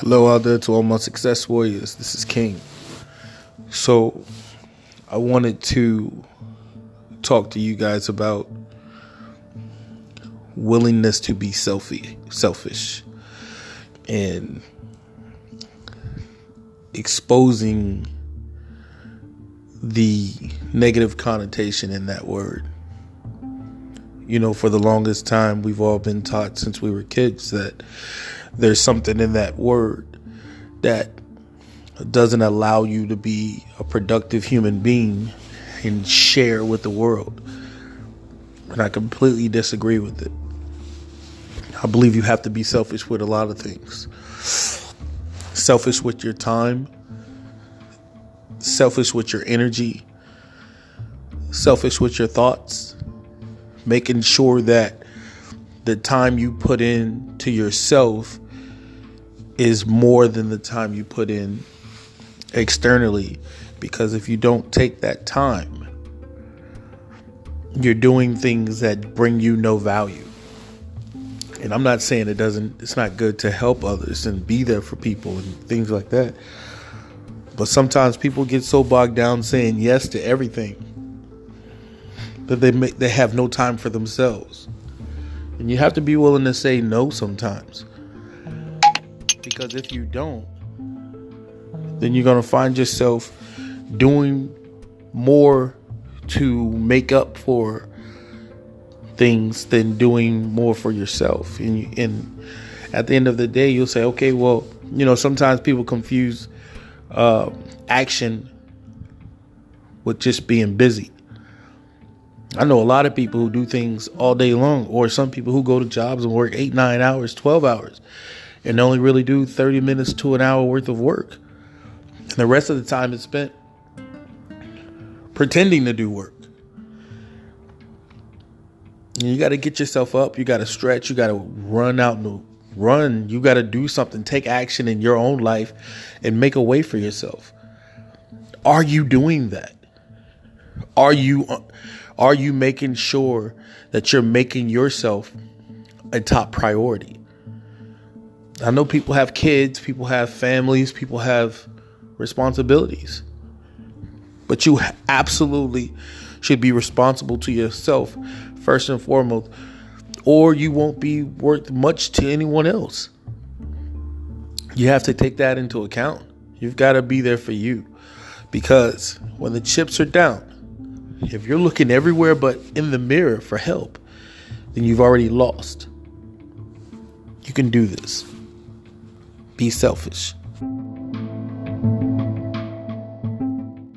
Hello out there to all my success warriors. This is King. So, I wanted to talk to you guys about willingness to be selfie, selfish and exposing the negative connotation in that word. You know, for the longest time, we've all been taught since we were kids that there's something in that word that doesn't allow you to be a productive human being and share with the world. And I completely disagree with it. I believe you have to be selfish with a lot of things. Selfish with your time, selfish with your energy, selfish with your thoughts, making sure that the time you put in to yourself is more than the time you put in externally. Because if you don't take that time you're doing things that bring you no value. And I'm not saying it doesn't it's not good to help others and be there for people and things like that. But sometimes people get so bogged down saying yes to everything that they make they have no time for themselves and you have to be willing to say no sometimes. Because if you don't, then you're going to find yourself doing more to make up for things than doing more for yourself. And, and at the end of the day, you'll say, okay, well, you know, sometimes people confuse uh, action with just being busy. I know a lot of people who do things all day long, or some people who go to jobs and work eight, nine hours, 12 hours, and only really do 30 minutes to an hour worth of work. And the rest of the time is spent pretending to do work. And you got to get yourself up, you got to stretch, you got to run out and run, you got to do something, take action in your own life and make a way for yourself. Are you doing that? Are you are you making sure that you're making yourself a top priority? I know people have kids, people have families, people have responsibilities. But you absolutely should be responsible to yourself first and foremost, or you won't be worth much to anyone else. You have to take that into account. You've got to be there for you because when the chips are down, if you're looking everywhere but in the mirror for help, then you've already lost. You can do this. Be selfish.